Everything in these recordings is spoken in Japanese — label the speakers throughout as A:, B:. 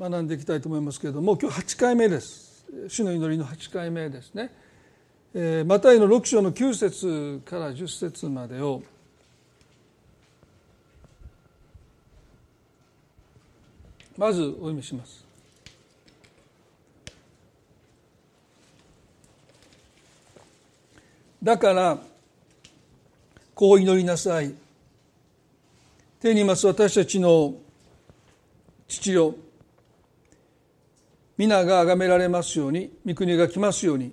A: 学んでいきたいと思いますけれども今日8回目です。主の祈りの8回目ですね、えー、マタイの6章の9節から10節までをまずお読みします。だからこう祈りなさい。天にいます私たちの父よ。皆が崇められますように御国が来ますように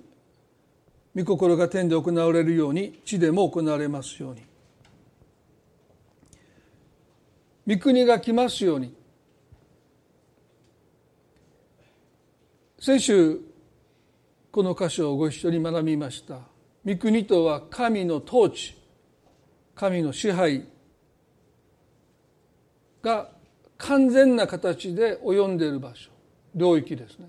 A: 御心が天で行われるように地でも行われますように。御国が来ますように。先週この箇所をご一緒に学びました。御国とは神の統治神の支配が完全な形で及んでいる場所。領域ですね。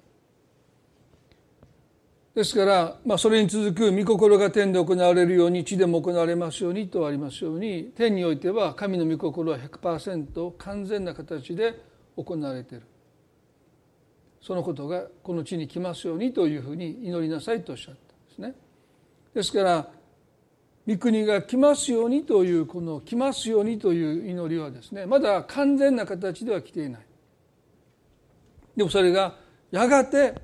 A: ですから、まあ、それに続く御心が天で行われるように地でも行われますようにとありますように天においては神の御心は100%完全な形で行われている。そのことがこの地に来ますようにというふうに祈りなさいとおっしゃったんですね。ですから御国が来ますようにというこの来ますようにという祈りはですねまだ完全な形では来ていない。でもそれがやがて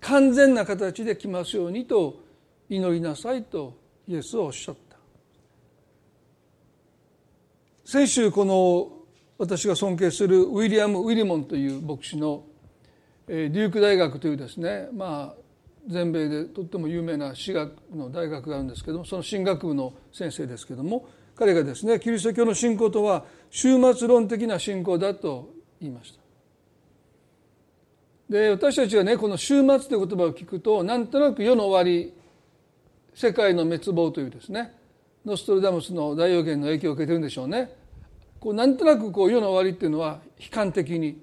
A: 完全な形で来ますようにと祈りなさいとイエスはおっしゃった先週この私が尊敬するウィリアム・ウィリモンという牧師のデューク大学というですねまあ全米でとっても有名な私学の大学があるんですけどもその神学部の先生ですけども彼がですねキリスト教の信仰とは終末論的な信仰だと言いました。で私たちがねこの終末という言葉を聞くとなんとなく世の終わり世界の滅亡というですねノストルダムスの大予言の影響を受けてるんでしょうね。こうなんとなくこう世の終わりっていうのは悲観的に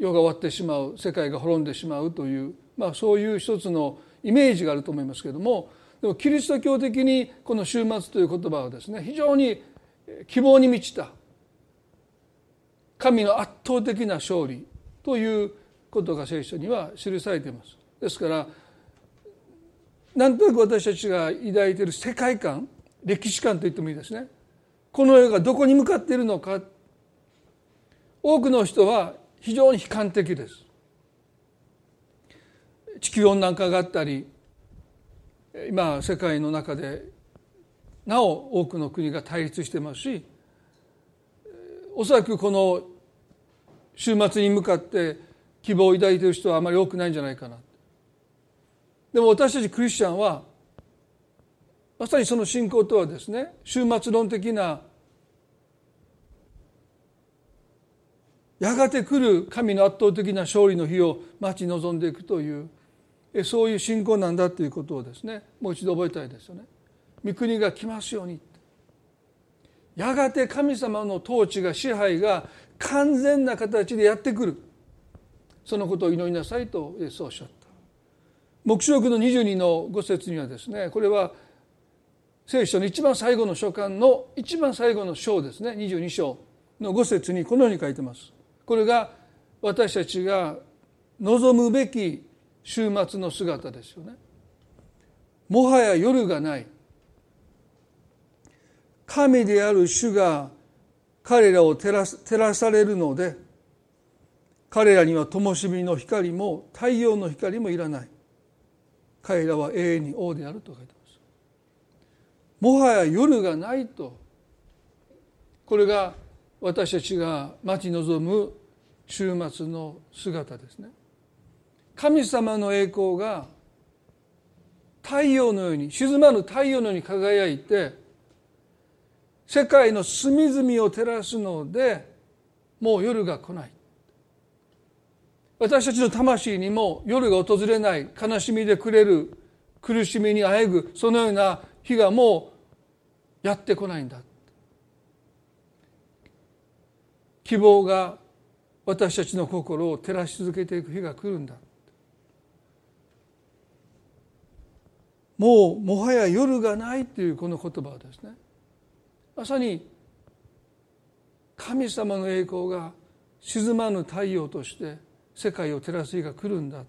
A: 世が終わってしまう世界が滅んでしまうというまあ、そういう一つのイメージがあると思いますけれどもでもキリスト教的にこの終末という言葉はですね非常に希望に満ちた神の圧倒的な勝利ということが聖書には記されています。ですからなんとなく私たちが抱いている世界観歴史観と言ってもいいですね。この世がどこに向かっているのか。多くの人は非常に悲観的です。地球温暖化があったり今世界の中でなお多くの国が対立してますしおそらくこの週末に向かって希望を抱いている人はあまり多くないんじゃないかなでも私たちクリスチャンはまさにその信仰とはですね終末論的なやがて来る神の圧倒的な勝利の日を待ち望んでいくというそういう信仰なんだということをですねもう一度覚えたいですよね。御国が来ますようにやがて神様の統治が支配が完全な形でやってくる。そのことを祈りなさいとイエスはおっしゃった。黙示録の22の5節にはですねこれは聖書の一番最後の書簡の一番最後の章ですね22章の5節にこのように書いてます。これが私たちが望むべき週末の姿ですよね。もはや夜がない。神である主が彼らを照ら照らされるので彼らには灯火の光も太陽の光もいらない。彼らは永遠に王であると書いてます。もはや夜がないと。これが私たちが待ち望む週末の姿ですね。神様の栄光が太陽のように静まる太陽のように輝いて世界の隅々を照らすのでもう夜が来ない。私たちの魂にも夜が訪れない悲しみでくれる苦しみにあえぐそのような日がもうやってこないんだ。希望が私たちの心を照らし続けていく日が来るんだ。もうもはや夜がないというこの言葉はですねまさに神様の栄光が沈まぬ太陽として世界を照らす日が来るんだ。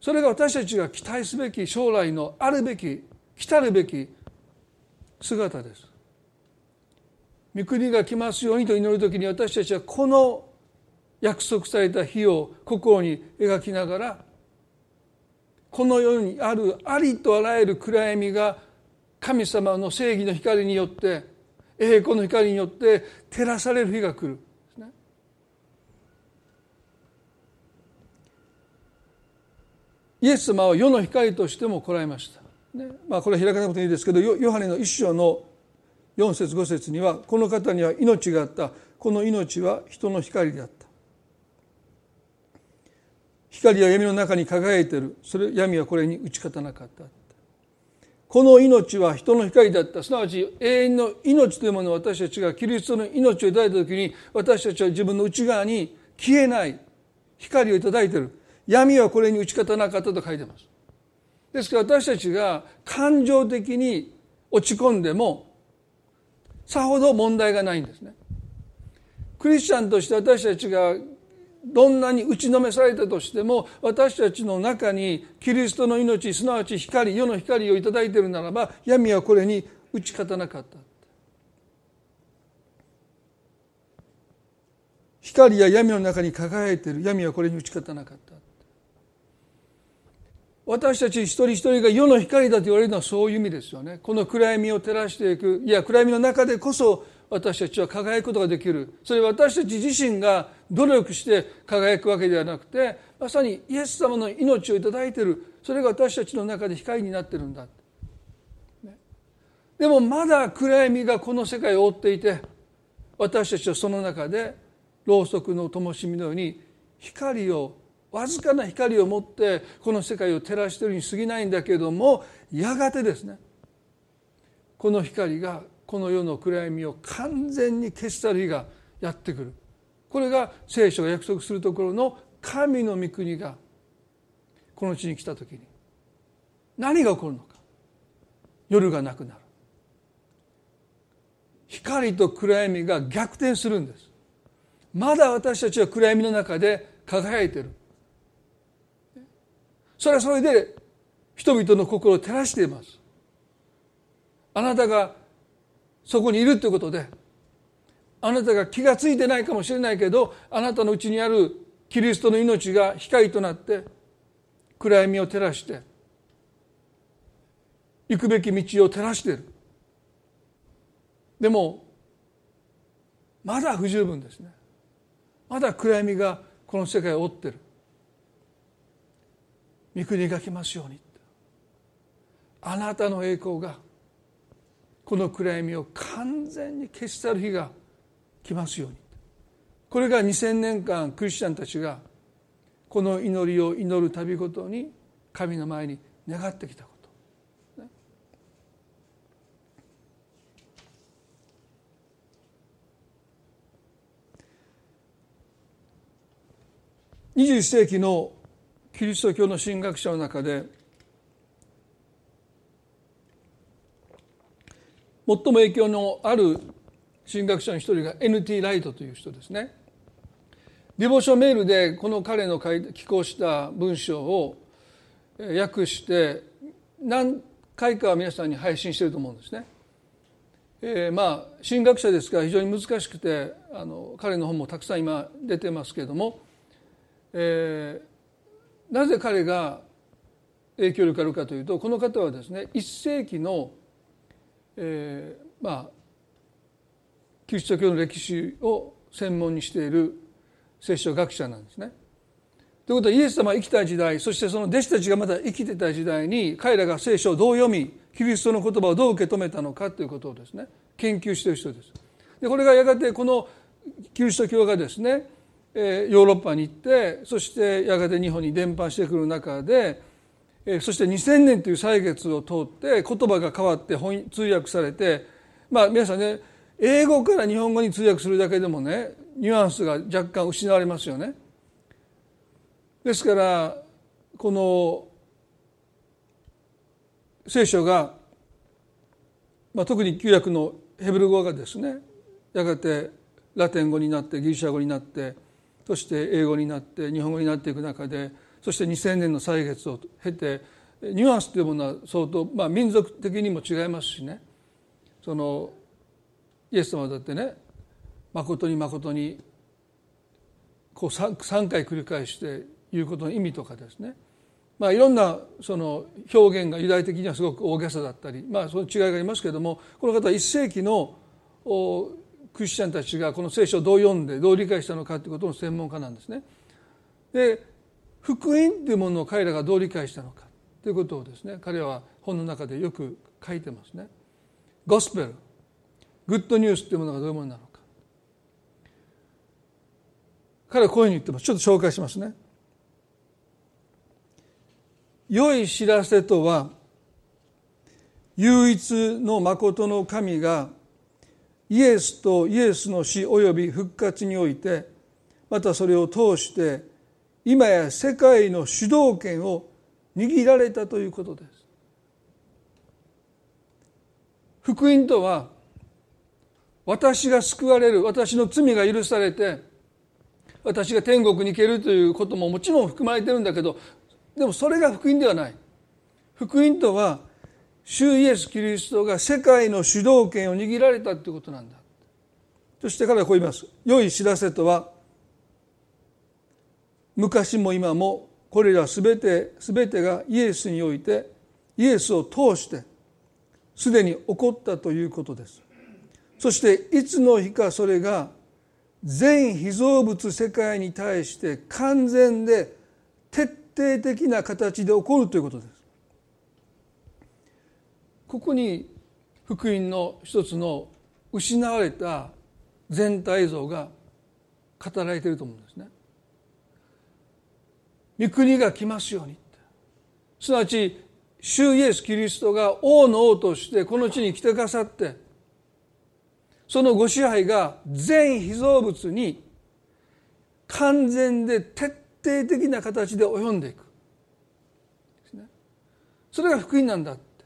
A: それが私たちが期待すべき将来のあるべき来たるべき姿です。御国が来ますようにと祈る時に私たちはこの約束された日を心に描きながらこの世にあるありとあらゆる暗闇が神様の正義の光によって栄光の光によって照らされる日が来る。イエス様は世の光としても来られました。ね。まあ、これは開かなくていいですけどヨハネの一章の4節5節にはこの方には命があった。この命は人の光であった。光は闇の中に輝いている。それ闇はこれに打ち勝たなかった。この命は人の光だった。すなわち永遠の命というものを私たちがキリストの命をいただいた時に私たちは自分の内側に消えない光をいただいている。闇はこれに打ち勝たなかったと書いてます。ですから私たちが感情的に落ち込んでもさほど問題がないんですね。クリスチャンとして私たちがどんなに打ちのめされたとしても私たちの中にキリストの命すなわち光世の光を頂いているならば闇はこれに打ち勝たなかった。光や闇の中に輝いている。闇はこれに打ち勝たなかった。私たち一人一人が世の光だと言われるのはそういう意味ですよね。この暗闇を照らしていく。いや暗闇の中でこそ私たちは輝くことができる。それは私たち自身が努力して輝くわけではなくてまさにイエス様の命を頂いている。それが私たちの中で光になってるんだ、でもまだ暗闇がこの世界を覆っていて私たちはその中でろうそくの灯火のように光をわずかな光を持ってこの世界を照らしてるに過ぎないんだけどもやがてですねこの光がこの世の暗闇を完全に消し去る日がやってくる。これが聖書が約束するところの神の御国がこの地に来た時に。何が起こるのか。夜がなくなる。光と暗闇が逆転するんです。まだ私たちは暗闇の中で輝いてる。それはそれで人々の心を照らしています。あなたがそこにいるということであなたが気が付いてないかもしれないけどあなたのうちにあるキリストの命が光となって暗闇を照らして行くべき道を照らしている。でもまだ不十分ですね。まだ暗闇がこの世界を覆ってる。御国が来ますようにあなたの栄光がこの暗闇を完全に消し去る日が来ますように。これが2000年間クリスチャンたちがこの祈りを祈る旅ごとに神の前に願ってきたこと。21世紀のキリスト教の神学者の中で最も影響のある神学者の一人が N.T. ライトという人ですね。ディボーションメールでこの彼の寄稿した文章を訳して何回かは皆さんに配信していると思うんですね。えー、まあ神学者ですから非常に難しくてあの彼の本もたくさん今出てますけれども、えー、なぜ彼が影響力あるかというとこの方はですね一世紀の、えー、まあキリスト教の歴史を専門にしている聖書学者なんですね。ということはイエス様が生きた時代そしてその弟子たちがまだ生きてた時代に彼らが聖書をどう読みキリストの言葉をどう受け止めたのかということをですね研究している人です。でこれがやがてこのキリスト教がですねヨーロッパに行ってそしてやがて日本に伝播してくる中でそして2000年という歳月を通って言葉が変わって通訳されてまあ皆さんね英語から日本語に通訳するだけでもねニュアンスが若干失われますよね。ですからこの聖書が、まあ、特に旧約のヘブル語がですねやがてラテン語になってギリシャ語になってそして英語になって日本語になっていく中でそして2000年の歳月を経てニュアンスというものは相当、まあ、民族的にも違いますしねそのイエス様だってね誠に誠にこう 3, 3回繰り返して言うことの意味とかですねまあ、いろんなその表現がユダヤ的にはすごく大げさだったり、まあ、その違いがありますけれどもこの方は1世紀のクリスチャンたちがこの聖書をどう読んでどう理解したのかということの専門家なんですね。で福音というものを彼らがどう理解したのかということをですね彼は本の中でよく書いてますね。ゴスペルグッドニュースというものがどういうものなのか彼はこういうふうに言ってますちょっと紹介しますね。良い知らせとは唯一の誠の神がイエスとイエスの死及び復活においてまたそれを通して今や世界の主導権を握られたということです。福音とは私が救われる私の罪が許されて私が天国に行けるということももちろん含まれてるんだけどでもそれが福音ではない。福音とは主イエス・キリストが世界の主導権を握られたということなんだ。そして彼はこう言います。良い知らせとは昔も今もこれらすべて全てがイエスにおいてイエスを通してすでに起こったということですそしていつの日かそれが全被造物世界に対して完全で徹底的な形で起こるということですここに福音の一つの失われた全体像が語られていると思うんですね。御国が来ますようにすなわち主イエス・キリストが王の王としてこの地に来てくださってそのご支配が全被造物に完全で徹底的な形で及んでいく。それが福音なんだって。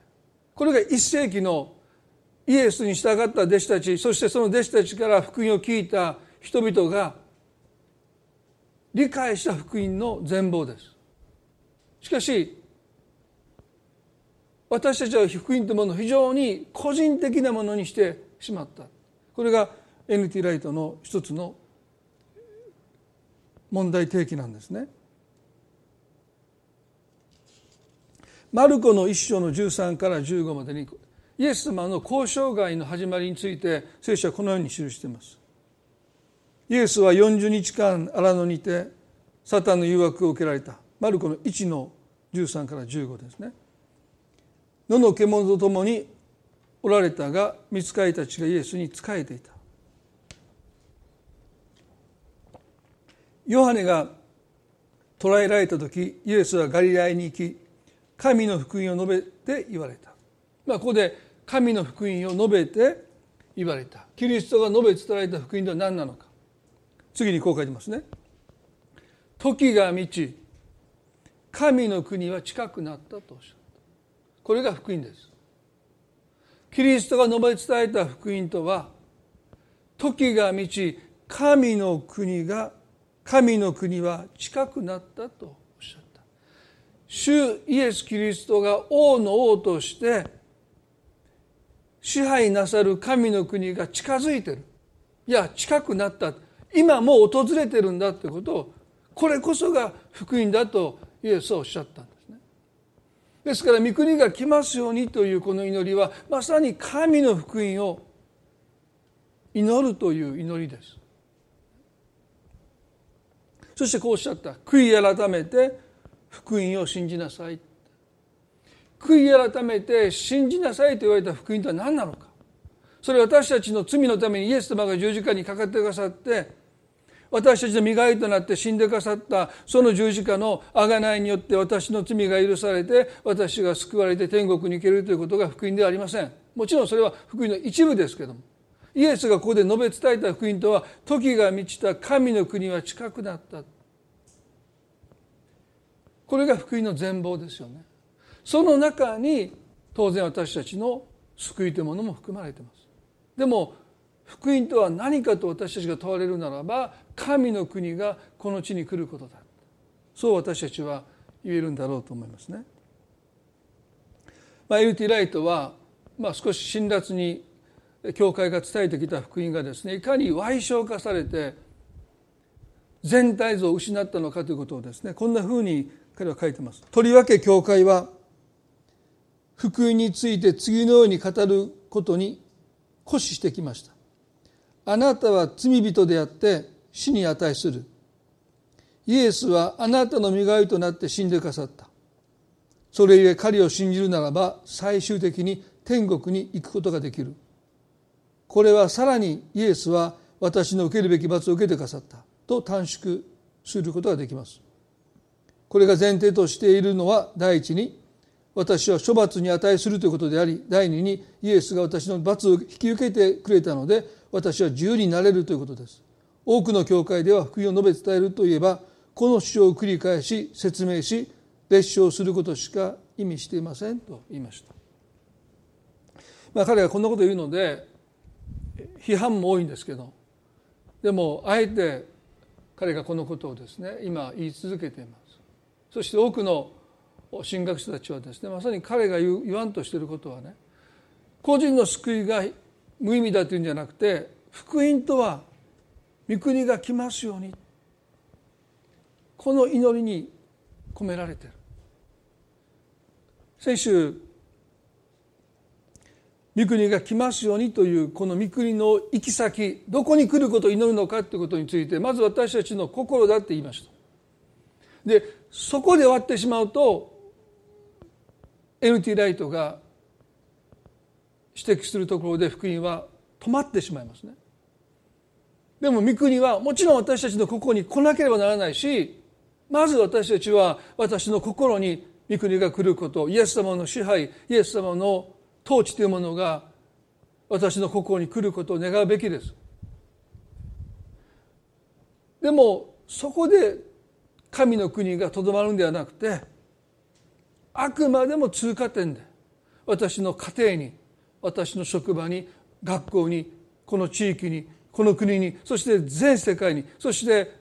A: これが一世紀のイエスに従った弟子たちそしてその弟子たちから福音を聞いた人々が理解した福音の全貌ですしかし私たちは福音というものを非常に個人的なものにしてしまったこれが NT ライトの一つの問題提起なんですね。マルコの一章の13から15までにイエス様の交渉外の始まりについて聖書はこのように記しています。イエスは40日間荒野にてサタンの誘惑を受けられたマルコの1の13から15ですね。野の獣と共におられたが見つかりたちがイエスに仕えていた。ヨハネが捕らえられた時イエスはガリラヤに行き神の福音を述べて言われた、まあ、ここで神の福音を述べて言われたキリストが述べ伝えられた福音とは何なのか次にこう書いてますね。時が満ち神の国は近くなったとおっしゃった。これが福音です。キリストが述べ伝えた福音とは時が満ち神の国が神の国は近くなったとおっしゃった。主イエス・キリストが王の王として支配なさる神の国が近づいてる。いや近くなった。今もう訪れてるんだということをこれこそが福音だとイエスはおっしゃったんですね。ですから御国が来ますようにというこの祈りはまさに神の福音を祈るという祈りです。そしてこうおっしゃった。悔い改めて福音を信じなさい。悔い改めて信じなさいと言われた福音とは何なのか。それは私たちの罪のためにイエス様が十字架にかかってくださって私たちの身代わりとなって死んでくださったその十字架の贖いによって私の罪が許されて私が救われて天国に行けるということが福音ではありません。もちろんそれは福音の一部ですけども。イエスがここで述べ伝えた福音とは時が満ちた神の国は近くなった。これが福音の全貌ですよね。その中に当然私たちの救いというものも含まれています。でも福音とは何かと私たちが問われるならば神の国がこの地に来ることだそう私たちは言えるんだろうと思いますね。まあ、エルティライトは、まあ、少し辛辣に教会が伝えてきた福音がですねいかに歪償化されて全体像を失ったのかということをですねこんなふうに彼は書いてます。とりわけ教会は福音について次のように語ることに固視してきました。あなたは罪人であって死に値する。イエスはあなたの身代わりとなって死んでくださった。それゆえ彼を信じるならば最終的に天国に行くことができる。これはさらにイエスは私の受けるべき罰を受けてくださったと短縮することができます。これが前提としているのは第一に私は処罰に値するということであり第二にイエスが私の罰を引き受けてくれたので私は自由になれるということです多くの教会では福音を述べ伝えるといえばこの主張を繰り返し説明し列唱することしか意味していませんと言いました、まあ、彼がこんなことを言うので批判も多いんですけどでもあえて彼がこのことをですね今言い続けています。そして多くの神学者たちはですねまさに彼が言わんとしていることはね個人の救いが無意味だというんじゃなくて福音とは御国が来ますように。この祈りに込められてる。先週御国が来ますようにというこの御国の行き先どこに来ることを祈るのかということについてまず私たちの心だって言いました。でそこで終わってしまうと NT ライトが指摘するところで福音は止まってしまいますね。でも御国はもちろん私たちの心に来なければならないしまず私たちは私の心に御国が来ることイエス様の支配イエス様の統治というものが私の心に来ることを願うべきです。でもそこで神の国がとどまるんではなくてあくまでも通過点で私の家庭に私の職場に学校にこの地域にこの国にそして全世界にそして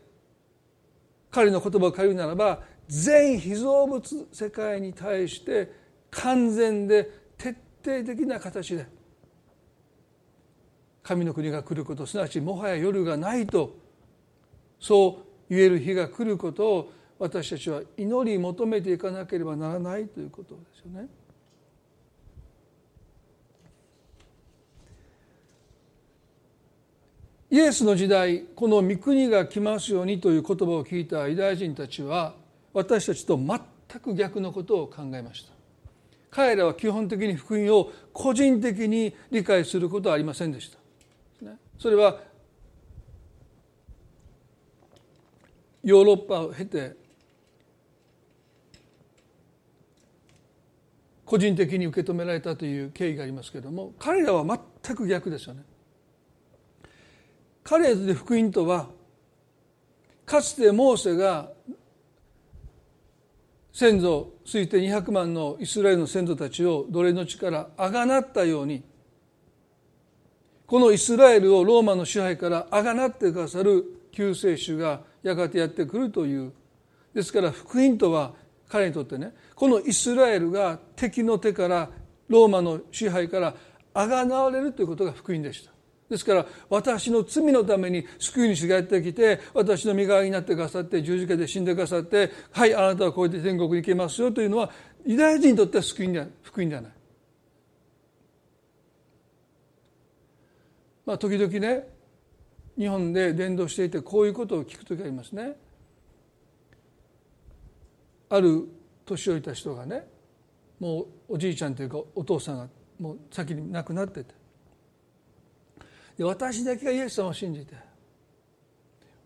A: 彼の言葉を借りるならば全被造物世界に対して完全で徹底的な形で神の国が来ることすなわちもはや夜がないとそう言える日が来ることを私たちは祈り求めていかなければならないということですよね。イエスの時代この御国が来ますようにという言葉を聞いたユダヤ人たちは私たちと全く逆のことを考えました。彼らは基本的に福音を個人的に理解することはありませんでした。それはヨーロッパを経て個人的に受け止められたという経緯がありますけれども彼らは全く逆ですよね。彼らで福音とはかつてモーセが先祖推定200万のイスラエルの先祖たちを奴隷の地からあがなったようにこのイスラエルをローマの支配からあがなってくださる救世主がやがてやってくるという。ですから福音とは彼にとってねこのイスラエルが敵の手からローマの支配からあがなわれるということが福音でした。ですから私の罪のために救い主がやってきて私の身代わりになってくださって十字架で死んでくださってはいあなたはこうやって天国に行けますよというのはユダヤ人にとっては救いで福音ではない。まあ時々ね日本で伝道していてこういうことを聞く時ありますね。ある年老いた人がねもうおじいちゃんというかお父さんがもう先に亡くなっててで私だけがイエス様を信じて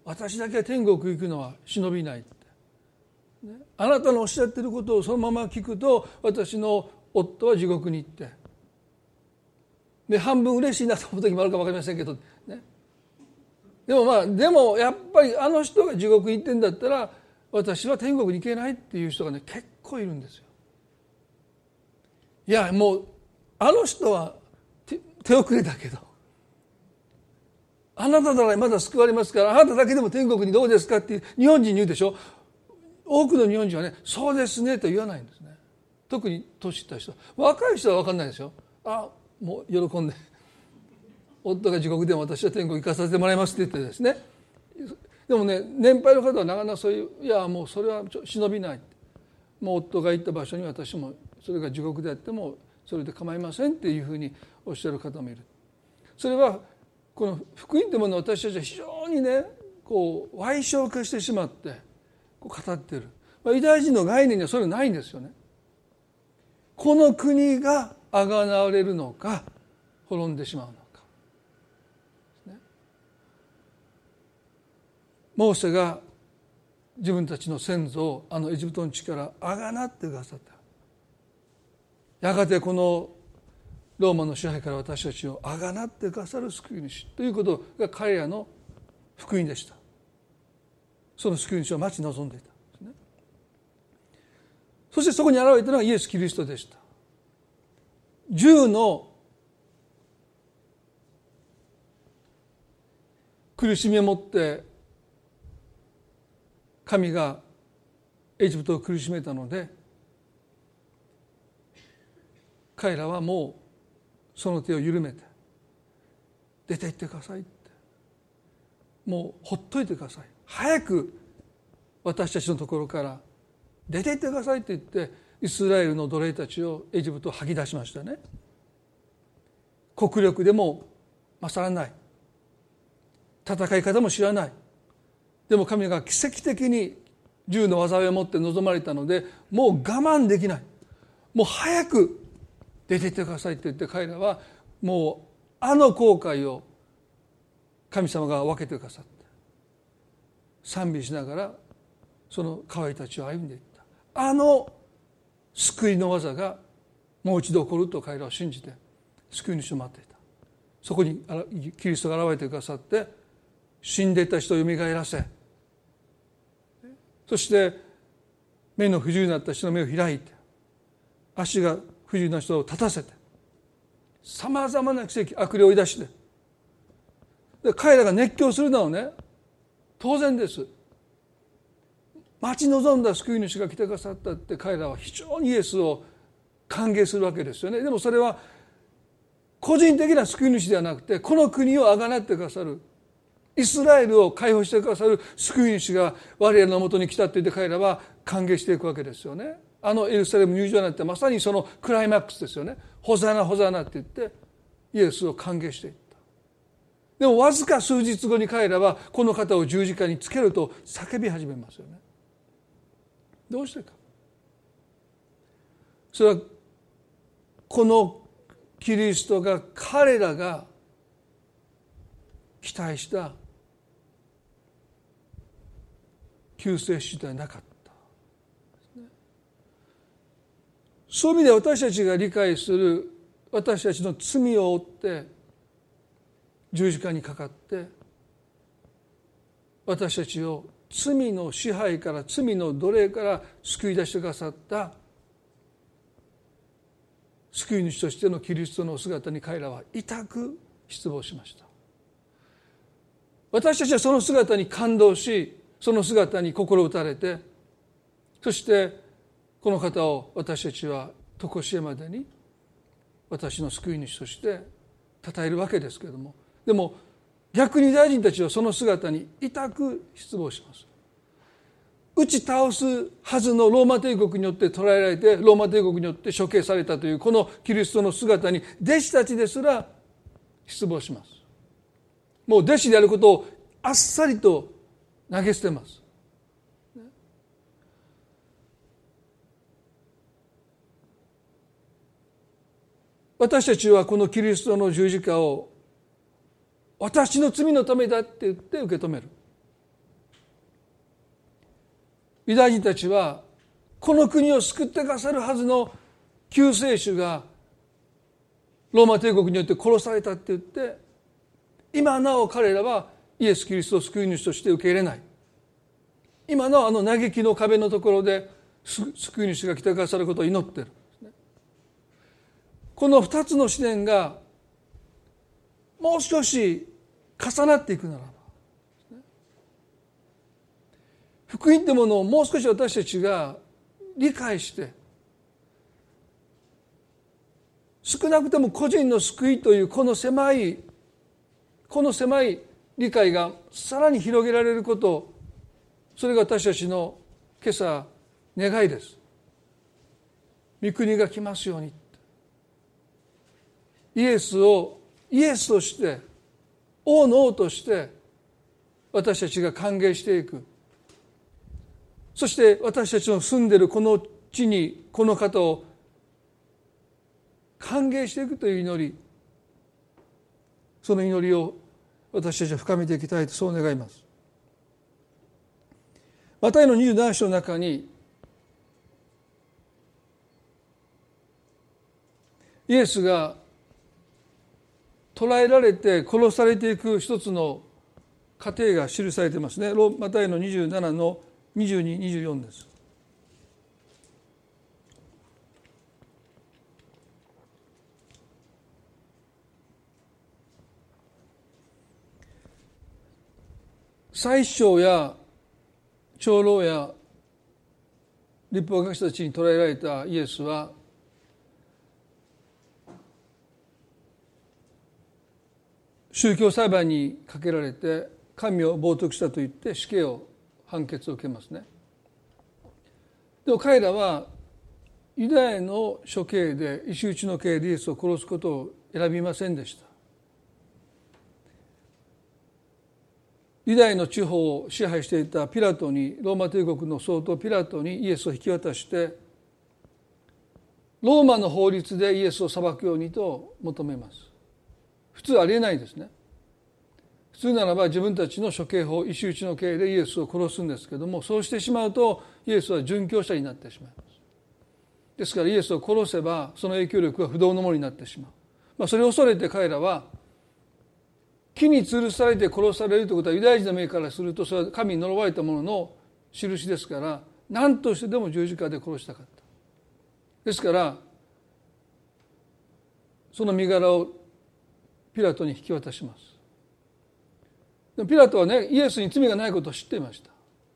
A: 私だけが天国行くのは忍びないって、ね、あなたのおっしゃってることをそのまま聞くと私の夫は地獄に行って。で半分嬉しいなと思う時もあるか分かりませんけど、ね、でもまあでもやっぱりあの人が地獄に行ってんだったら私は天国に行けないっていう人がね結構いるんですよ。いやもうあの人は手遅れだけど。あなたならまだ救われますからあなただけでも天国にどうですかって日本人に言うでしょ？多くの日本人はねそうですねと言わないんですね。特に年いった人。若い人は分かんないですよ。あもう喜んで夫が地獄でも私は天国行かさせてもらいますって言ってですね。でもね年配の方はなかなかそういういやもうそれは忍びない。もう夫が行った場所に私もそれが地獄であってもそれで構いませんっていうふうにおっしゃる方もいる。それはこの福音というものを私たちは非常にねこう歪小化してしまってこう語ってる、まあ、ユダヤ人の概念にはそれないんですよね。この国があがなわれるのか滅んでしまうのか、ね、モーセが自分たちの先祖をあのエジプトの地からあがなってくださった。やがてこのローマの支配から私たちをあがなってくださる救い主。ということが彼らの福音でした。その救い主を待ち望んでいた。そしてそこに現れたのがイエス・キリストでした。銃の苦しみをもって神がエジプトを苦しめたので彼らはもうその手を緩めて出て行ってくださいって。もうほっといてください。早く私たちのところから出て行ってくださいって言ってイスラエルの奴隷たちをエジプトを吐き出しましたね。国力でも勝らない。戦い方も知らない。でも神が奇跡的に銃の災いを持って臨まれたのでもう我慢できない。もう早く出てってくださいって言って彼らはもうあの後悔を神様が分けてくださって賛美しながらその河合たちを歩んでいった。あの救いの技がもう一度起こると彼らは信じて救い主を待っていた。そこにキリストが現れてくださって死んでいた人をよみがえらせ。そして目の不自由になった人の目を開いて足が不自由な人を立たせてさまざまな奇跡悪霊を追い出してで彼らが熱狂するのはね当然です。待ち望んだ救い主が来てくださったって彼らは非常にイエスを歓迎するわけですよね。でもそれは個人的な救い主ではなくてこの国をあがなってくださるイスラエルを解放してくださる救い主が我らのもとに来たって言って彼らは歓迎していくわけですよね。あのエルサレム入場なんてまさにそのクライマックスですよね。ホザナホザナって言ってイエスを歓迎していった。でもわずか数日後に彼らはこの方を十字架につけると叫び始めますよね。どうしてか。それはこのキリストが彼らが期待した救世主ではなかった、そういう意味で私たちが理解する私たちの罪を負って十字架にかかって私たちを罪の支配から罪の奴隷から救い出してくださった救い主としてのキリストの姿に彼らは痛く失望しました。私たちはその姿に感動しその姿に心打たれてそしてこの方を私たちは常しえまでに私の救い主として称えるわけですけれどもでも逆に大臣たちはその姿に痛く失望します。打ち倒すはずのローマ帝国によって捕らえられてローマ帝国によって処刑されたというこのキリストの姿に弟子たちですら失望します。もう弟子であることをあっさりと投げ捨てます。私たちはこのキリストの十字架を私の罪のためだって言って受け止める。ユダヤ人たちはこの国を救ってくださるはずの救世主がローマ帝国によって殺されたって言って今なお彼らはイエス・キリストを救い主として受け入れない。今のあの嘆きの壁のところで救い主が来てくださることを祈ってる。この2つの視点がもう少し重なっていくならば福音ってものをもう少し私たちが理解して少なくとも個人の救いというこの狭いこの狭い理解がさらに広げられることそれが私たちの今朝願いです。御国が来ますように。イエスをイエスとして王の王として私たちが歓迎していく。そして私たちの住んでいるこの地にこの方を歓迎していくという祈り。その祈りを私たちは深めていきたいとそう願います。マタイの27章の中にイエスが捕らえられて殺されていく一つの過程が記されてますね。マタイの27の2224です。最小や長老や立法学者たちに捕らえられたイエスは宗教裁判にかけられて神を冒涜したと言って死刑を判決を受けますね。でも彼らはユダヤの処刑で石打ちの刑でイエスを殺すことを選びませんでした。ユダヤの地方を支配していたピラトにローマ帝国の総統ピラトにイエスを引き渡してローマの法律でイエスを裁くようにと求めます普通ありえないですね。普通ならば自分たちの処刑法石打ちの刑でイエスを殺すんですけどもそうしてしまうとイエスは殉教者になってしまいます。ですからイエスを殺せばその影響力は不動のものになってしまう、まあ、それを恐れて彼らは木に吊るされて殺されるということはユダヤ人の目からするとそれは神に呪われたものの印ですから何としてでも十字架で殺したかった。ですからその身柄をピラトに引き渡します。でもピラトはねイエスに罪がないことを知っていました。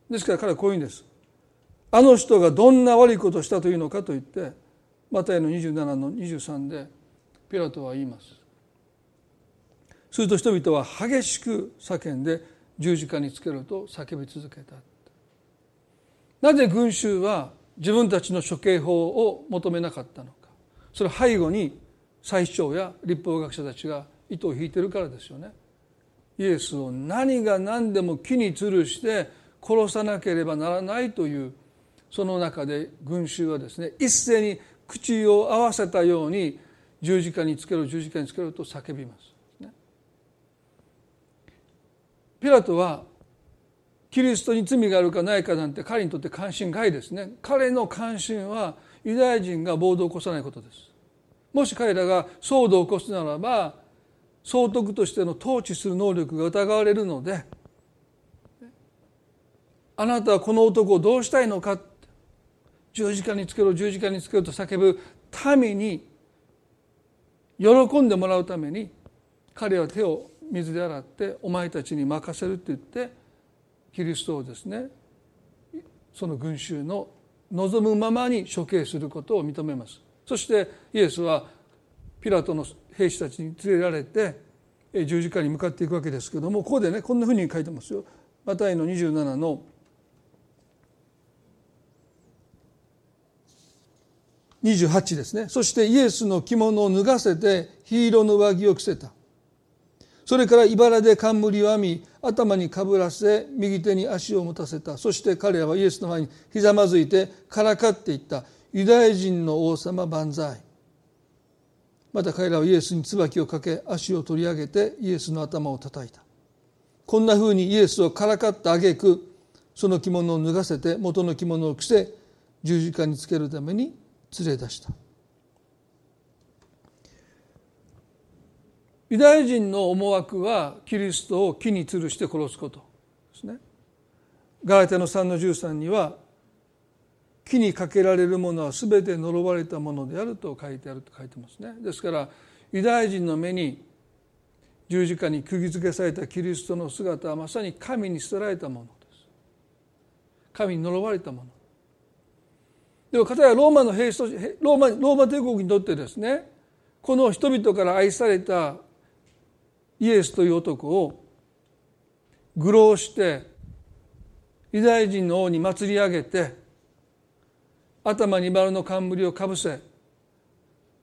A: ですから彼はこういうんです。あの人がどんな悪いことをしたというのかと言ってマタイの27の23でピラトは言います。すると人々は激しく叫んで十字架につけろと叫び続けた。なぜ群衆は自分たちの処刑法を求めなかったのか。それ背後に最長や立法学者たちが糸を引いてるからですよね。イエスを何が何でも木に吊るして殺さなければならないというその中で群衆はですね一斉に口を合わせたように十字架につけろ十字架につけろと叫びます。ピラトはキリストに罪があるかないかなんて彼にとって関心外ですね。彼の関心はユダヤ人が暴動を起こさないことです。もし彼らが騒動を起こすならば総督としての統治する能力が疑われるのであなたはこの男をどうしたいのか？十字架につけろ十字架につけろと叫ぶ民に喜んでもらうために彼は手を水で洗ってお前たちに任せるって言ってキリストをですねその群衆の望むままに処刑することを認めます。そしてイエスはピラトの兵士たちに連れられて十字架に向かっていくわけですけどもここでねこんなふうに書いてますよ。マタイの27の28ですね。そしてイエスの着物を脱がせて黄色の上着を着せた。それから茨で冠を編み頭にかぶらせ右手に足を持たせた。そして彼らはイエスの前にひざまずいてからかっていった。ユダヤ人の王様万歳。また彼らはイエスに椿をかけ足を取り上げてイエスの頭を叩いたこんなふうにイエスをからかった挙句その着物を脱がせて元の着物を着せ十字架につけるために連れ出したユダヤ人の思惑はキリストを木に吊るして殺すことですね。ガラテの3の13には木にかけられるものは全て呪われたものであると書いてあると書いてますね。ですからユダヤ人の目に十字架に釘付けされたキリストの姿はまさに神に捨てられたものです神に呪われたものでも片やローマの兵士とローマローマ帝国にとってですねこの人々から愛されたイエスという男を愚弄してユダヤ人の王に祭り上げて頭に丸の冠をかぶせ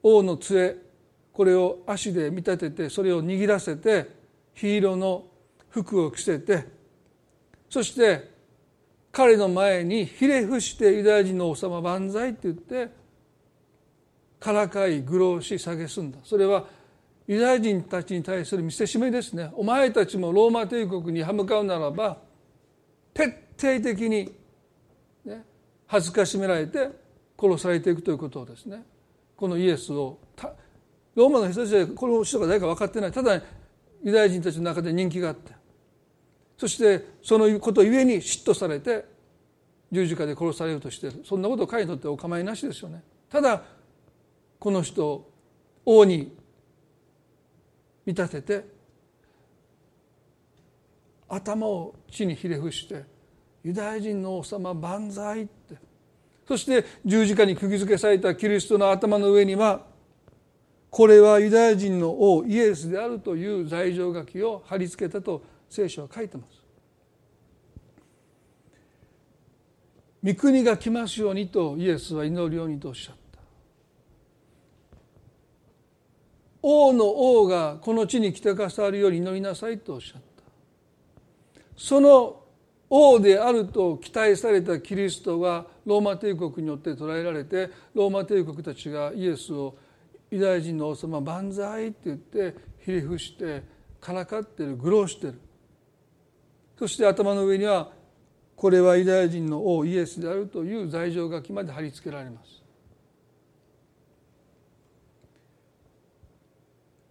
A: 王の杖これを足で見立ててそれを握らせて黄色の服を着せてそして彼の前にひれ伏してユダヤ人の王様万歳って言ってからかい愚弄し蔑んだ。それはユダヤ人たちに対する見せしめですね。お前たちもローマ帝国に歯向かうならば徹底的に、恥ずかしめられて殺されていくということをですね。このイエスをローマの人たちはこの人が誰か分かってない。ただユダヤ人たちの中で人気があって。そしてそのことゆえに嫉妬されて十字架で殺されようとしてるそんなことを彼にとってお構いなしですよね。ただこの人を王に見立てて頭を地にひれ伏してユダヤ人の王様万歳ってそして十字架に釘付けされたキリストの頭の上にはこれはユダヤ人の王イエスであるという罪状書きを貼り付けたと聖書は書いてます。御国が来ますようにとイエスは祈るようにとおっしゃった。王の王がこの地に来てくださるように祈りなさいとおっしゃった。その王であると期待されたキリストがローマ帝国によって捕らえられてローマ帝国たちがイエスをユダヤ人の王様万歳って言ってひれ伏してからかってる愚弄してる。そして頭の上にはこれはユダヤ人の王イエスであるという罪状書きまで貼り付けられます。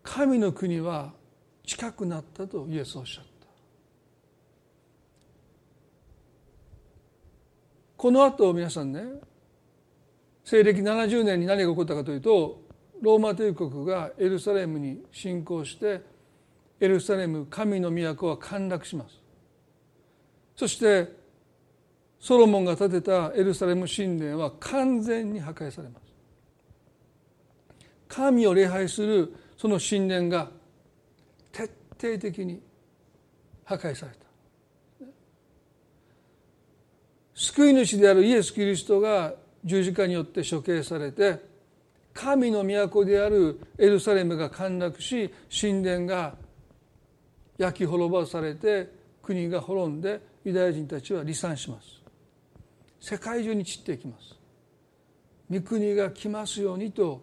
A: 神の国は近くなったとイエスおっしゃった。この後皆さんね西暦70年に何が起こったかというとローマ帝国がエルサレムに侵攻してエルサレム神の都は陥落します。そしてソロモンが建てたエルサレム神殿は完全に破壊されます。神を礼拝するその神殿が徹底的に破壊された。救い主であるイエス・キリストが十字架によって処刑されて神の都であるエルサレムが陥落し神殿が焼き滅ぼされて国が滅んでユダヤ人たちは離散します。世界中に散っていきます。御国が来ますようにと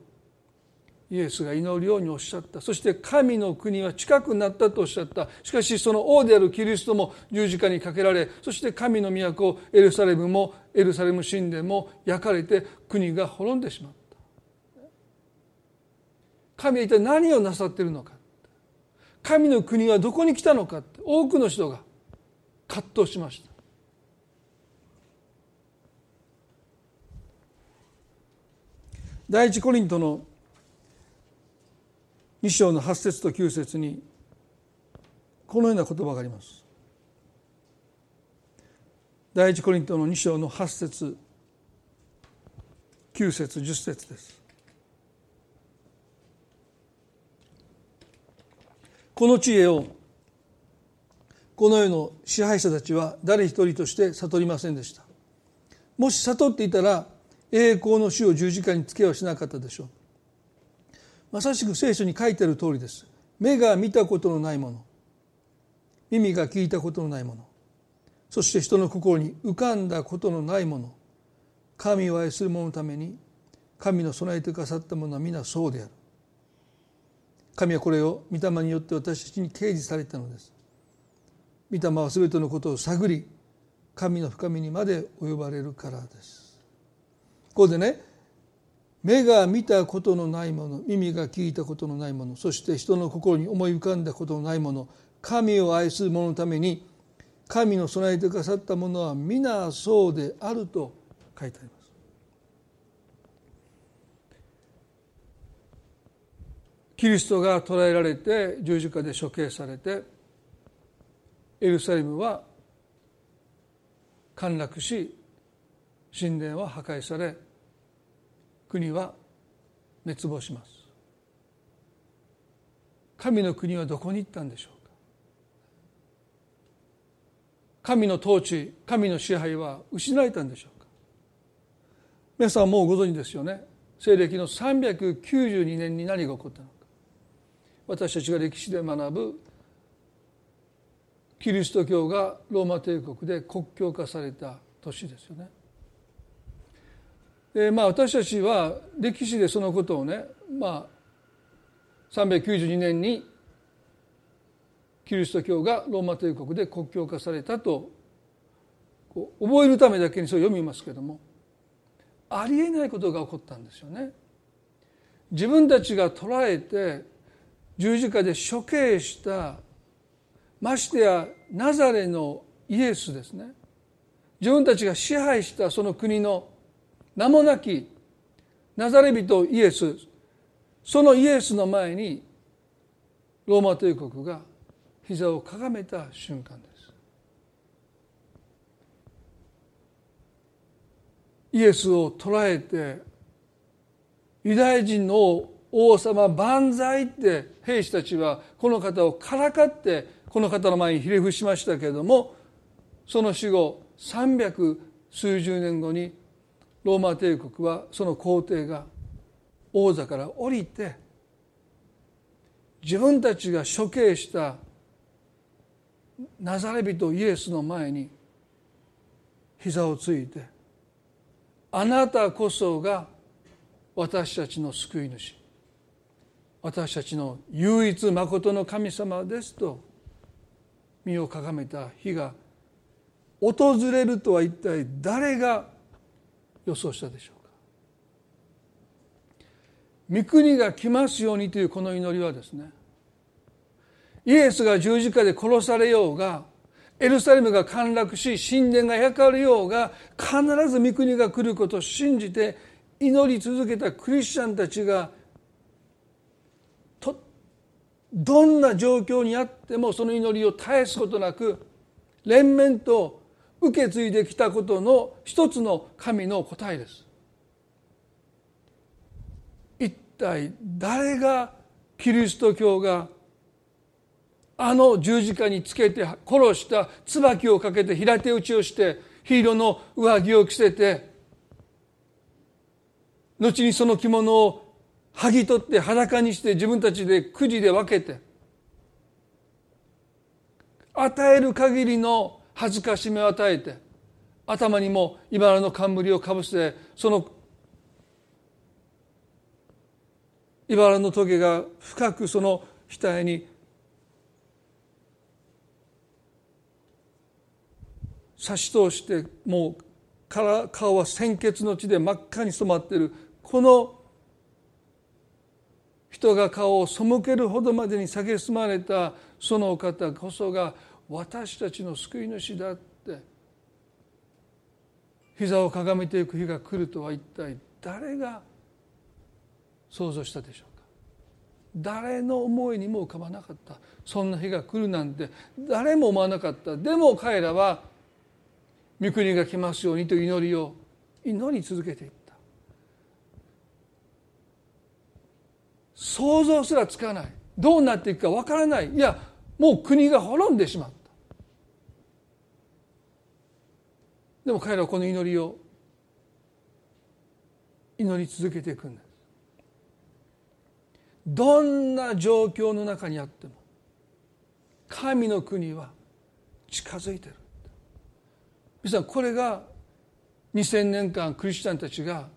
A: イエスが祈るようにおっしゃった。そして神の国は近くなったとおっしゃった。しかしその王であるキリストも十字架にかけられそして神の都エルサレムもエルサレム神殿も焼かれて国が滅んでしまった。神は一体何をなさっているのか神の国はどこに来たのかって。多くの人が葛藤しました。第一コリントの2章の8節と9節にこのような言葉があります。第一コリントの2章の8節9節10節です。この知恵をこの世の支配者たちは誰一人として悟りませんでした。もし悟っていたら栄光の死を十字架につけはしなかったでしょう。まさしく聖書に書いてある通りです。目が見たことのないもの。耳が聞いたことのないもの。そして人の心に浮かんだことのないもの。神を愛する者のために神の備えてくださったものは皆そうである。神はこれを御霊によって私たちに掲示されたのです。御霊は全てのことを探り神の深みにまで及ばれるからです。ここでね目が見たことのないもの耳が聞いたことのないものそして人の心に思い浮かんだことのないもの神を愛する者のために神の備えてくださったものは皆そうであると書いてあります。キリストが捕らえられて十字架で処刑されてエルサレムは陥落し神殿は破壊され国は滅亡します。神の国はどこに行ったんでしょうか。神の統治神の支配は失われたんでしょうか。皆さんもうご存知ですよね。西暦の392年に何が起こったのか。私たちが歴史で学ぶキリスト教がローマ帝国で国教化された年ですよね。でまあ私たちは歴史でそのことをねまあ392年にキリスト教がローマ帝国で国教化されたと覚えるためだけにそう読みますけどもありえないことが起こったんですよね。自分たちが捕らえて十字架で処刑したましてやナザレのイエスですね自分たちが支配したその国の名もなきナザレ人イエス。そのイエスの前にローマ帝国が膝をかがめた瞬間です。イエスを捕らえてユダヤ人の王様万歳って兵士たちはこの方をからかってこの方の前にひれ伏しましたけれどもその死後300数十年後にローマ帝国はその皇帝が王座から降りて自分たちが処刑したナザレ人イエスの前に膝をついてあなたこそが私たちの救い主。私たちの唯一まことの神様ですと身をかがめた日が訪れるとは一体誰が予想したでしょうか。御国が来ますようにというこの祈りはですねイエスが十字架で殺されようがエルサレムが陥落し神殿が焼かれようが必ず御国が来ることを信じて祈り続けたクリスチャンたちがどんな状況にあってもその祈りを絶やすことなく連綿と受け継いできたことの一つの神の答えです。一体誰がキリスト教があの十字架につけて殺した椿をかけて平手打ちをしてヒーローの上着を着せて後にその着物を剥ぎ取って裸にして自分たちでくじで分けて与える限りの恥ずかしめを与えて頭にも茨の冠をかぶせてその茨の棘が深くその額に差し通してもうから顔は鮮血の地で真っ赤に染まっている。この人が顔を背けるほどまでに蔑まれたそのお方こそが私たちの救い主だって膝をかがめていく日が来るとは一体誰が想像したでしょうか？誰の思いにも浮かばなかった。そんな日が来るなんて誰も思わなかった。でも彼らは御国が来ますようにと祈りを祈り続けていった。想像すらつかない。どうなっていくかわからない。いやもう国が滅んでしまった。でも彼らはこの祈りを祈り続けていくんです。どんな状況の中にあっても神の国は近づいてる。皆さんこれが2000年間クリスチャンたちが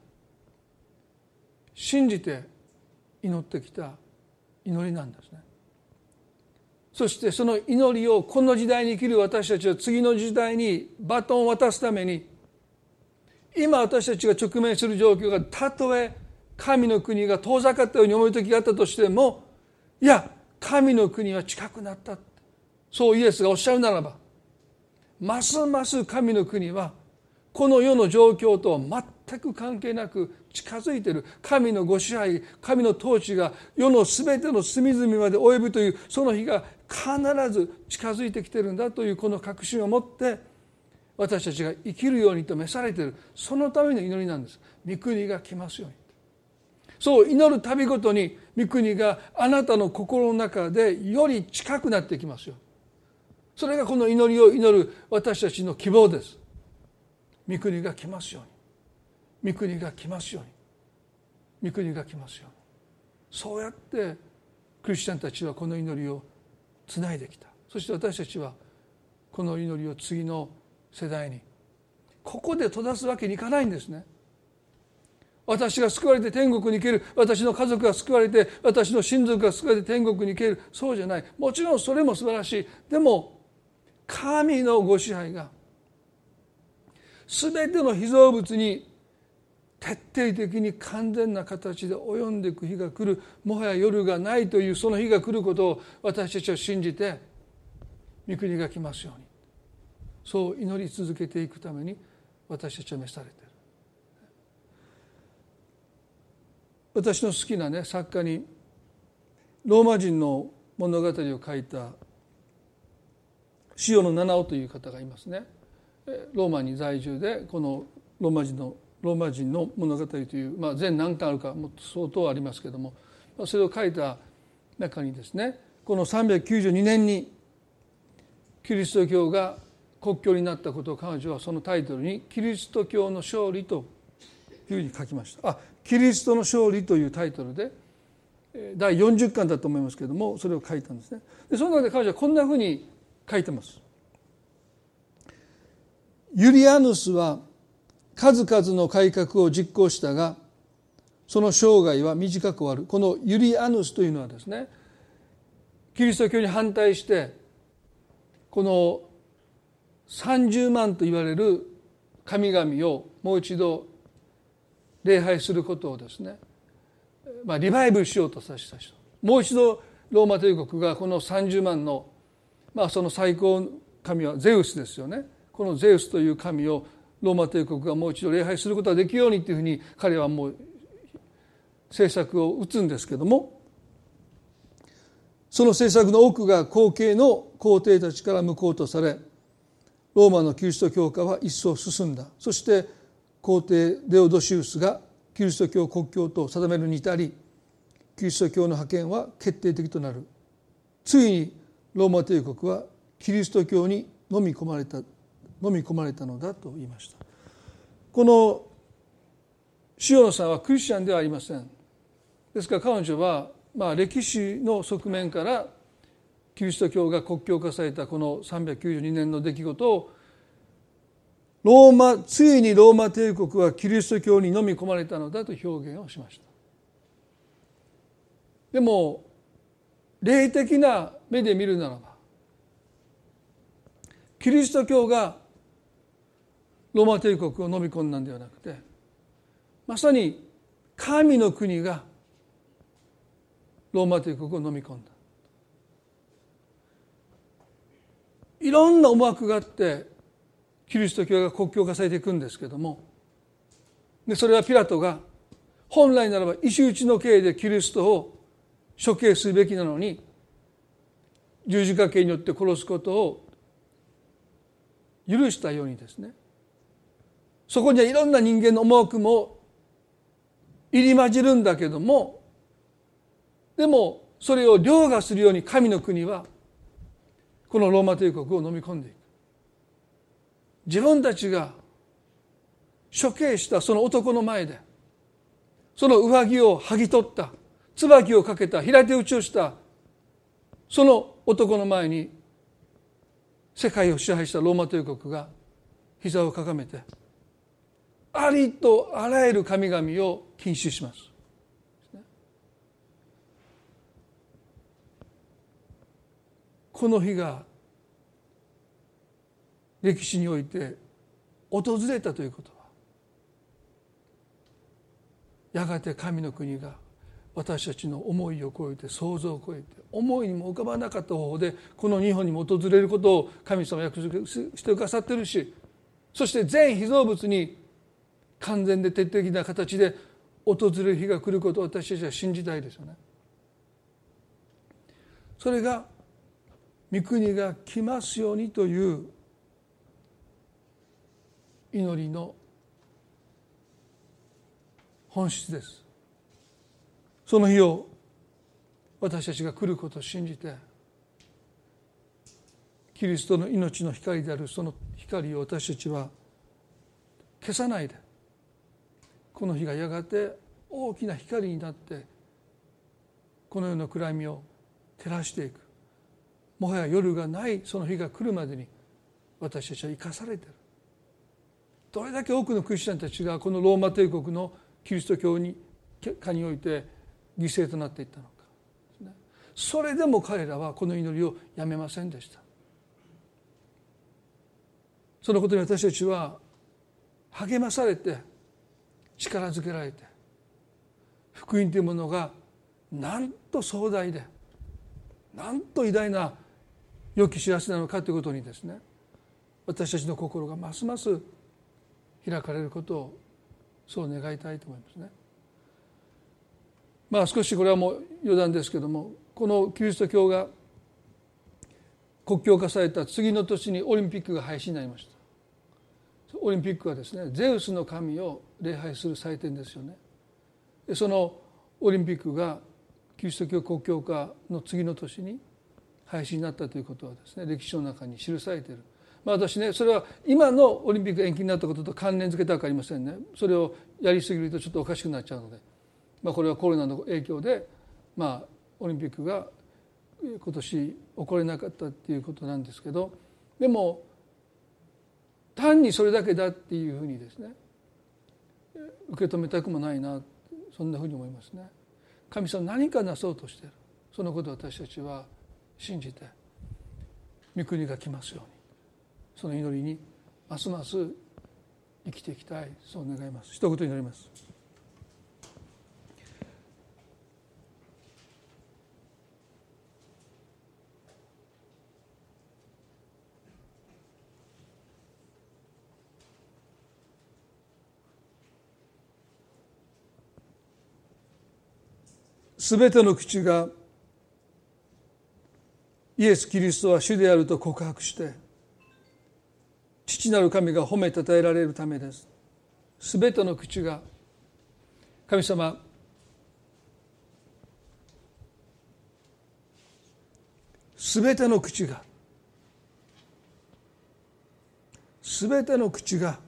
A: 信じて祈ってきた祈りなんですね。そしてその祈りをこの時代に生きる私たちは次の時代にバトンを渡すために今私たちが直面する状況がたとえ神の国が遠ざかったように思う時があったとしてもいや神の国は近くなった。そうイエスがおっしゃるならばますます神の国はこの世の状況とは全く関係なく近づいている。神のご支配神の統治が世の全ての隅々まで及ぶというその日が必ず近づいてきてるんだというこの確信を持って私たちが生きるようにと召されている。そのための祈りなんです。御国が来ますように。そう祈るたびごとに御国があなたの心の中でより近くなってきますよそれがこの祈りを祈る私たちの希望です。御国が来ますように。御国が来ますように。御国が来ますように。そうやってクリスチャンたちはこの祈りをつないできた。そして私たちはこの祈りを次の世代にここで閉ざすわけにいかないんですね。私が救われて天国に行ける私の家族が救われて私の親族が救われて天国に行ける。そうじゃない。もちろんそれも素晴らしい。でも神のご支配が全ての被造物に徹底的に完全な形で及んでいく日が来る。もはや夜がないというその日が来ることを私たちは信じて御国が来ますように。そう祈り続けていくために私たちは召されている。私の好きなね作家にローマ人の物語を書いた塩野七尾という方がいますね。ローマに在住でこのローマ人のローマ人の物語という、まあ、全何巻あるかも相当ありますけどもそれを書いた中にですねこの392年にキリスト教が国教になったことを彼女はそのタイトルに「キリスト教の勝利」というふうに書きました。あキリストの勝利というタイトルで第40巻だと思いますけれどもそれを書いたんですね。でその中で彼女はこんなふうに書いてます。ユリアヌスは数々の改革を実行したがその生涯は短く終わる。このユリアヌスというのはですねキリスト教に反対してこの30万と言われる神々をもう一度礼拝することをですね、まあ、リバイブしようとさせた人。もう一度ローマ帝国がこの30万の、まあ、その最高神はゼウスですよね。このゼウスという神をローマ帝国がもう一度礼拝することができるようにというふうに彼はもう政策を打つんですけどもその政策の多くが後継の皇帝たちから無効とされローマのキリスト教化は一層進んだ。そして皇帝デオドシウスがキリスト教国教と定めるに至りキリスト教の派遣は決定的となる。ついにローマ帝国はキリスト教に飲み込まれた。飲み込まれたのだと言いました。この塩野さんはクリスチャンではありません。ですから彼女はまあ歴史の側面からキリスト教が国教化されたこの392年の出来事をローマついにローマ帝国はキリスト教に飲み込まれたのだと表現をしました。でも霊的な目で見るならばキリスト教がローマ帝国を飲み込んだんではなくてまさに神の国がローマ帝国を飲み込んだ。いろんな思惑があってキリスト教が国教化されていくんですけどもでそれはピラトが本来ならば石打ちの刑でキリストを処刑すべきなのに十字架刑によって殺すことを許したようにですねそこにはいろんな人間の思惑も入り混じるんだけどもでもそれを凌駕するように神の国はこのローマ帝国を飲み込んでいく。自分たちが処刑したその男の前でその上着を剥ぎ取った椿をかけた平手打ちをしたその男の前に世界を支配したローマ帝国が膝をかがめてありとあらゆる神々を禁止します。この日が歴史において訪れたということはやがて神の国が私たちの思いを超えて想像を超えて思いにも浮かばなかった方法でこの日本にも訪れることを神様約束してくださってるしそして全被造物に完全で徹底的な形で訪れる日が来ることを私たちは信じたいですよね。それが御国が来ますようにという祈りの本質ですその日を私たちが来ることを信じてキリストの命の光であるその光を私たちは消さないでこの日がやがて大きな光になってこの世の暗闇を照らしていく。もはや夜がないその日が来るまでに私たちは生かされてる。どれだけ多くのクリスチャンたちがこのローマ帝国のキリスト教にかにおいて犠牲となっていったのか。それでも彼らはこの祈りをやめませんでした。そのことに私たちは励まされて力づけられて福音というものがなんと壮大でなんと偉大な良き知らせなのかということにですね私たちの心がますます開かれることをそう願いたいと思いますね。まあ少しこれはもう余談ですけどもこのキリスト教が国境化された次の年にオリンピックが廃止になりました。オリンピックはですねゼウスの神を礼拝する祭典ですよね。そのオリンピックがキリスト教国教化の次の年に廃止になったということはですね歴史の中に記されている。まあ、私ねそれは今のオリンピック延期になったことと関連づけたくありませんね。それをやりすぎるとちょっとおかしくなっちゃうので、まあ、これはコロナの影響で、まあ、オリンピックが今年起これなかったっていうことなんですけどでも単にそれだけだっていうふうにですね受け止めたくもないなそんなふうに思いますね。神様何かなそうとしてる。そのことを私たちは信じて御国が来ますようにその祈りにますます生きていきたい。そう願います。一言祈ります。すべての口がイエス・キリストは主であると告白して父なる神が褒めたたえられるためです。すべての口が神様すべての口がすべての口が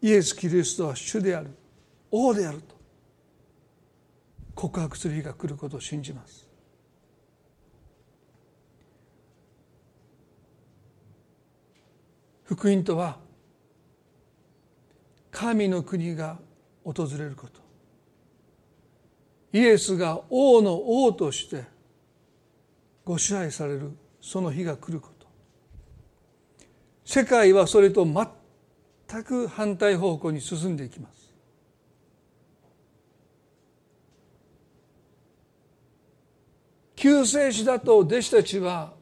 A: イエス・キリストは主である王であると。告白する日が来ることを信じます。福音とは神の国が訪れること。イエスが王の王としてご支配されるその日が来ること。世界はそれと全く反対方向に進んでいきます。救世主だと弟子たちは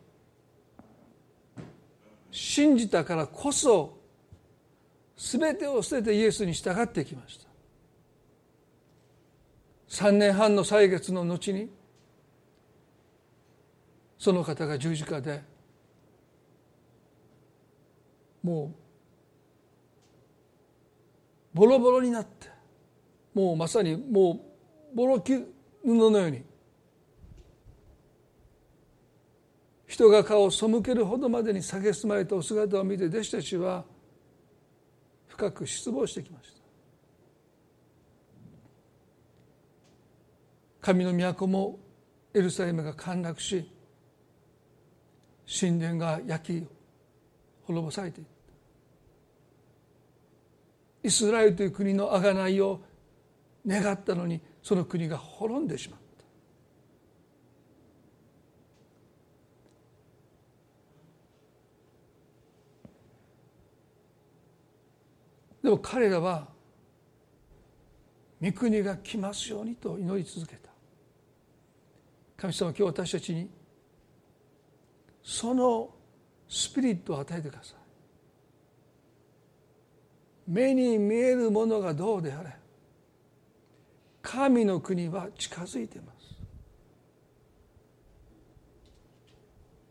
A: 信じたからこそ全てを捨ててイエスに従ってきました。3年半の歳月の後にその方が十字架でもうボロボロになってもうまさにもうボロ布のように人が顔を背けるほどまでに蔑まれたお姿を見て弟子たちは深く失望してきました。神の都もエルサレムが陥落し神殿が焼き滅ぼされていった。イスラエルという国の贖いを願ったのにその国が滅んでしまうでも彼らは御国が来ますようにと祈り続けた。神様今日私たちにそのスピリットを与えてください。目に見えるものがどうであれ神の国は近づいています。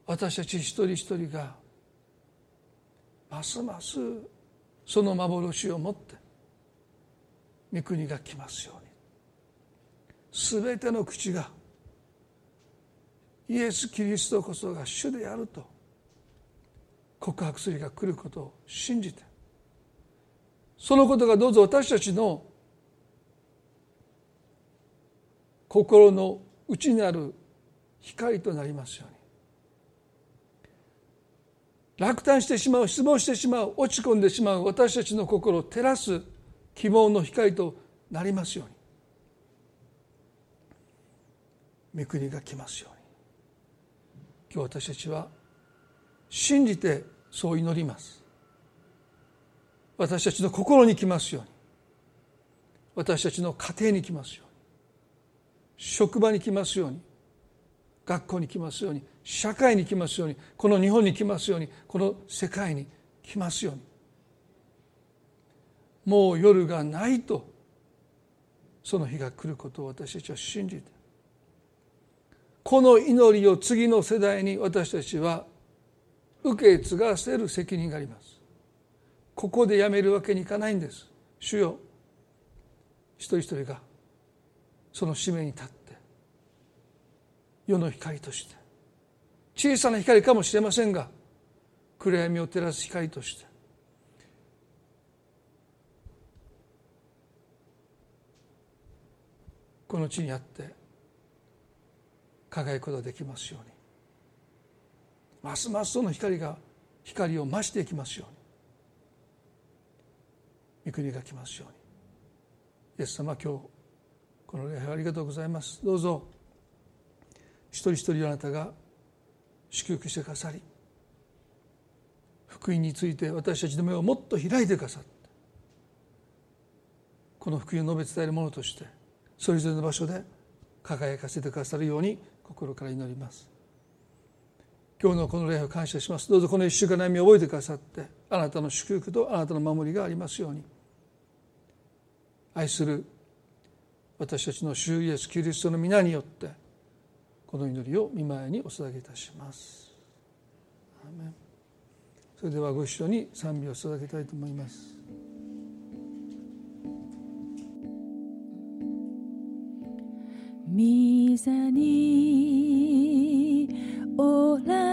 A: 私たち一人一人がますますその幻を持って御国が来ますように。全ての口がイエス・キリストこそが主であると告白するが来ることを信じてそのことがどうぞ私たちの心の内にある光となりますように。落胆してしまう失望してしまう落ち込んでしまう私たちの心を照らす希望の光となりますように。御国が来ますように。今日私たちは信じてそう祈ります。私たちの心に来ますように。私たちの家庭に来ますように。職場に来ますように。学校に来ますように社会に来ますようにこの日本に来ますようにこの世界に来ますように。もう夜がないとその日が来ることを私たちは信じて。この祈りを次の世代に私たちは受け継がせる責任があります。ここでやめるわけにいかないんです。主よ一人一人がその使命に立って。世の光として。小さな光かもしれませんが暗闇を照らす光として。この地にあって輝くことができますように。ますますその光が光を増していきますように。御国が来ますように。イエス様今日この礼拝ありがとうございます。どうぞ。一人一人あなたが祝福してくださり福音について私たちの目をもっと開いてくださってこの福音を述べ伝えるものとしてそれぞれの場所で輝かせてくださるように心から祈ります。今日のこの礼を感謝します。どうぞこの一週間の悩みを覚えてくださってあなたの祝福とあなたの守りがありますように愛する私たちの主イエスキリストの皆によってこの祈りを御前にお捧げいたします。それではご一緒に賛美を捧げたいと思います。
B: 御座におら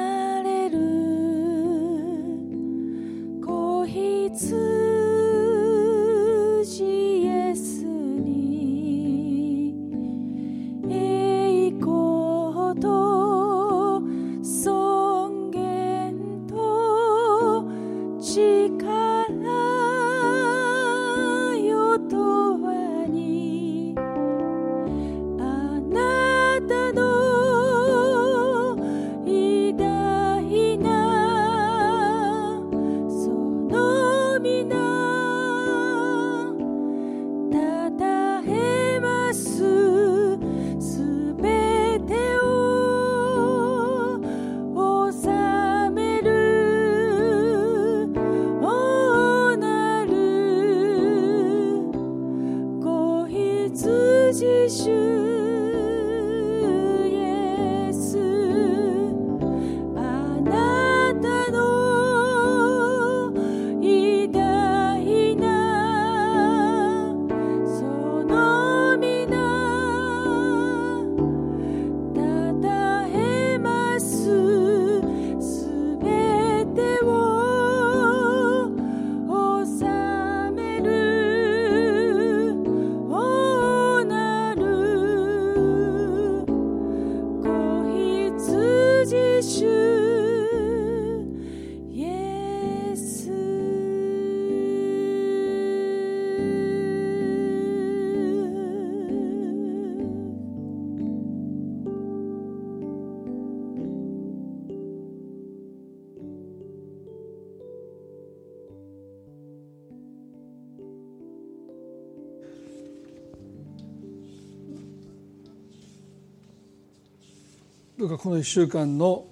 A: どうかこの1週間の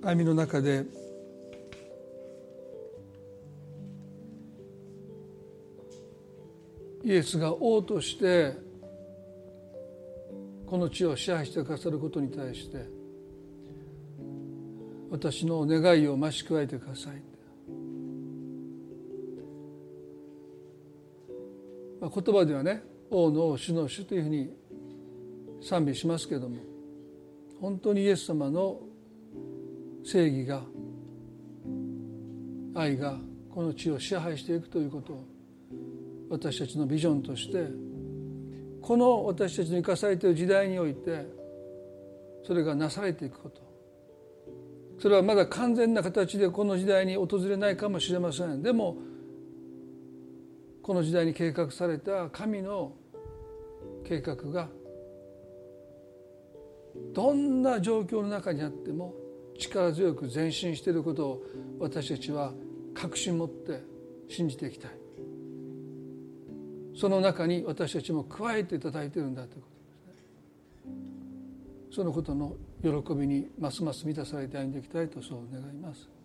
A: 歩みの中でイエスが王としてこの地を支配してくださることに対して私の願いを増し加えてください、まあ、言葉ではね王の主の主というふうに賛美しますけれども本当にイエス様の正義が愛がこの地を支配していくということを私たちのビジョンとしてこの私たちの生かされている時代においてそれがなされていくこと。それはまだ完全な形でこの時代に訪れないかもしれません。でもこの時代に計画された神の計画がどんな状況の中にあっても力強く前進していることを私たちは確信持って信じていきたい。その中に私たちも加えていただいているんだということですね。そのことの喜びにますます満たされて歩んでいきたいとそう願います。